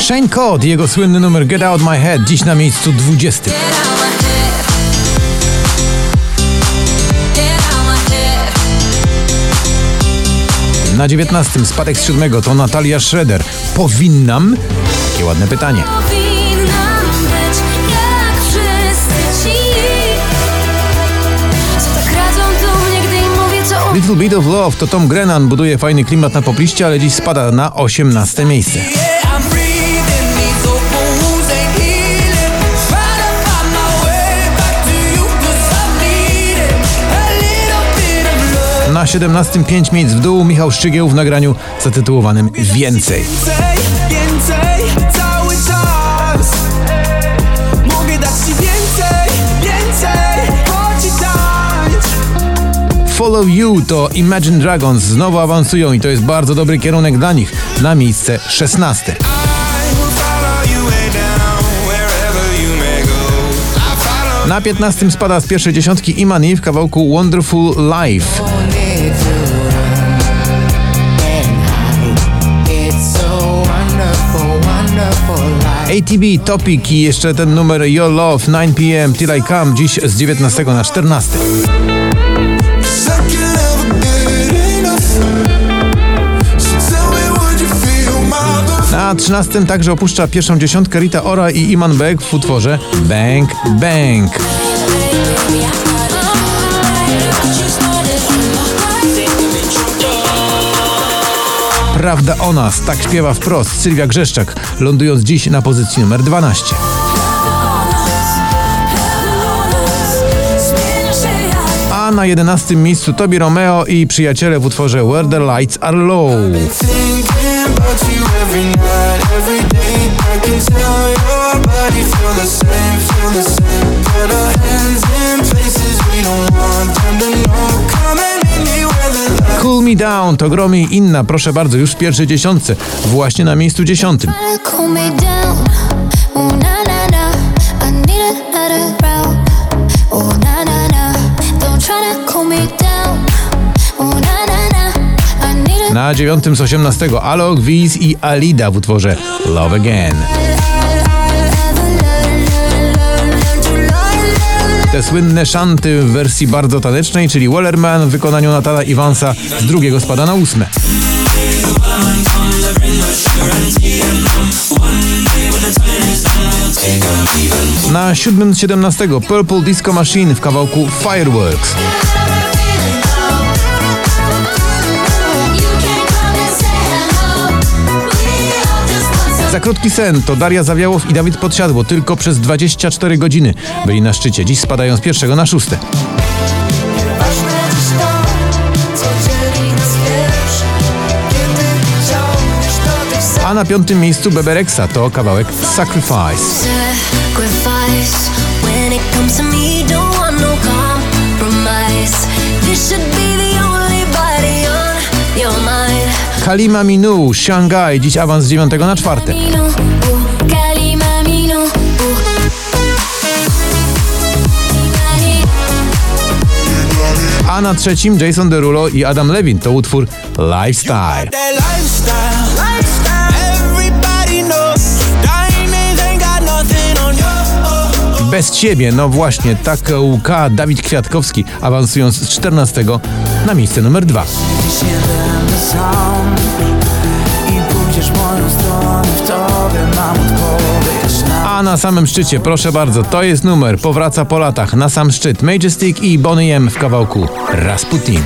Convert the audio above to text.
Shane Code, jego słynny numer Get Out My Head, dziś na miejscu 20. Na 19 spadek z siódmego to Natalia Schroeder. Powinnam? Takie ładne pytanie. Tak Little Bit of Love to Tom Grennan buduje fajny klimat na popliście, ale dziś spada na 18 miejsce. Na 17 5 miejsc w dół Michał Szczygieł w nagraniu zatytułowanym Więcej. Follow You to Imagine Dragons znowu awansują i to jest bardzo dobry kierunek dla nich na miejsce 16. I will follow you way down wherever you may go. I follow. Na 15 spada z pierwszej dziesiątki Imani w kawałku Wonderful Life. ATB Topic i jeszcze ten numer Your Love 9pm Till I Come dziś z 19 na 14. Second never get enough. So tell me, would you feel my love? Na 13 także opuszcza pierwszą dziesiątkę Rita Ora i Iman Beck w utworze Bang Bang. Prawda o nas, tak śpiewa wprost Sylwia Grzeszczak, lądując dziś na pozycji numer 12. A na 11 miejscu Tobi Romeo i przyjaciele w utworze Where the Lights Are Low. Every night, every day. I can tell your body feel the same, feel the same. Me Down to gromy i inna, proszę bardzo, już w pierwszej dziesiątce, właśnie na miejscu dziesiątym. Na dziewiątym z osiemnastego Alok, Wiz i Alida w utworze Love Again. Te słynne szanty w wersji bardzo tanecznej, czyli Wellerman w wykonaniu Natala Iwansa z drugiego spada na ósme. Na siódmym z 17 Purple Disco Machine w kawałku Fireworks. Za krótki sen to Daria Zawiałow i Dawid Podsiadło tylko przez 24 godziny byli na szczycie. Dziś spadają z pierwszego na szóste. A na piątym miejscu Bebereksa to kawałek Sacrifice. Mind. Kalima Minu, Shanghai, dziś awans z dziewiątego na czwarte. Mino, uh, kalima mino, uh. A na trzecim Jason Derulo i Adam Levin to utwór Lifestyle. Bez ciebie, no właśnie, tak łka Dawid Kwiatkowski, awansując z 14 na miejsce numer 2. Dziś nie będę sam I pójdziesz moją stronę W tobie mam odpowiedź na A na samym szczycie, proszę bardzo, to jest numer, powraca po latach, na sam szczyt Majestic i Bonnie M w kawałku Rasputin.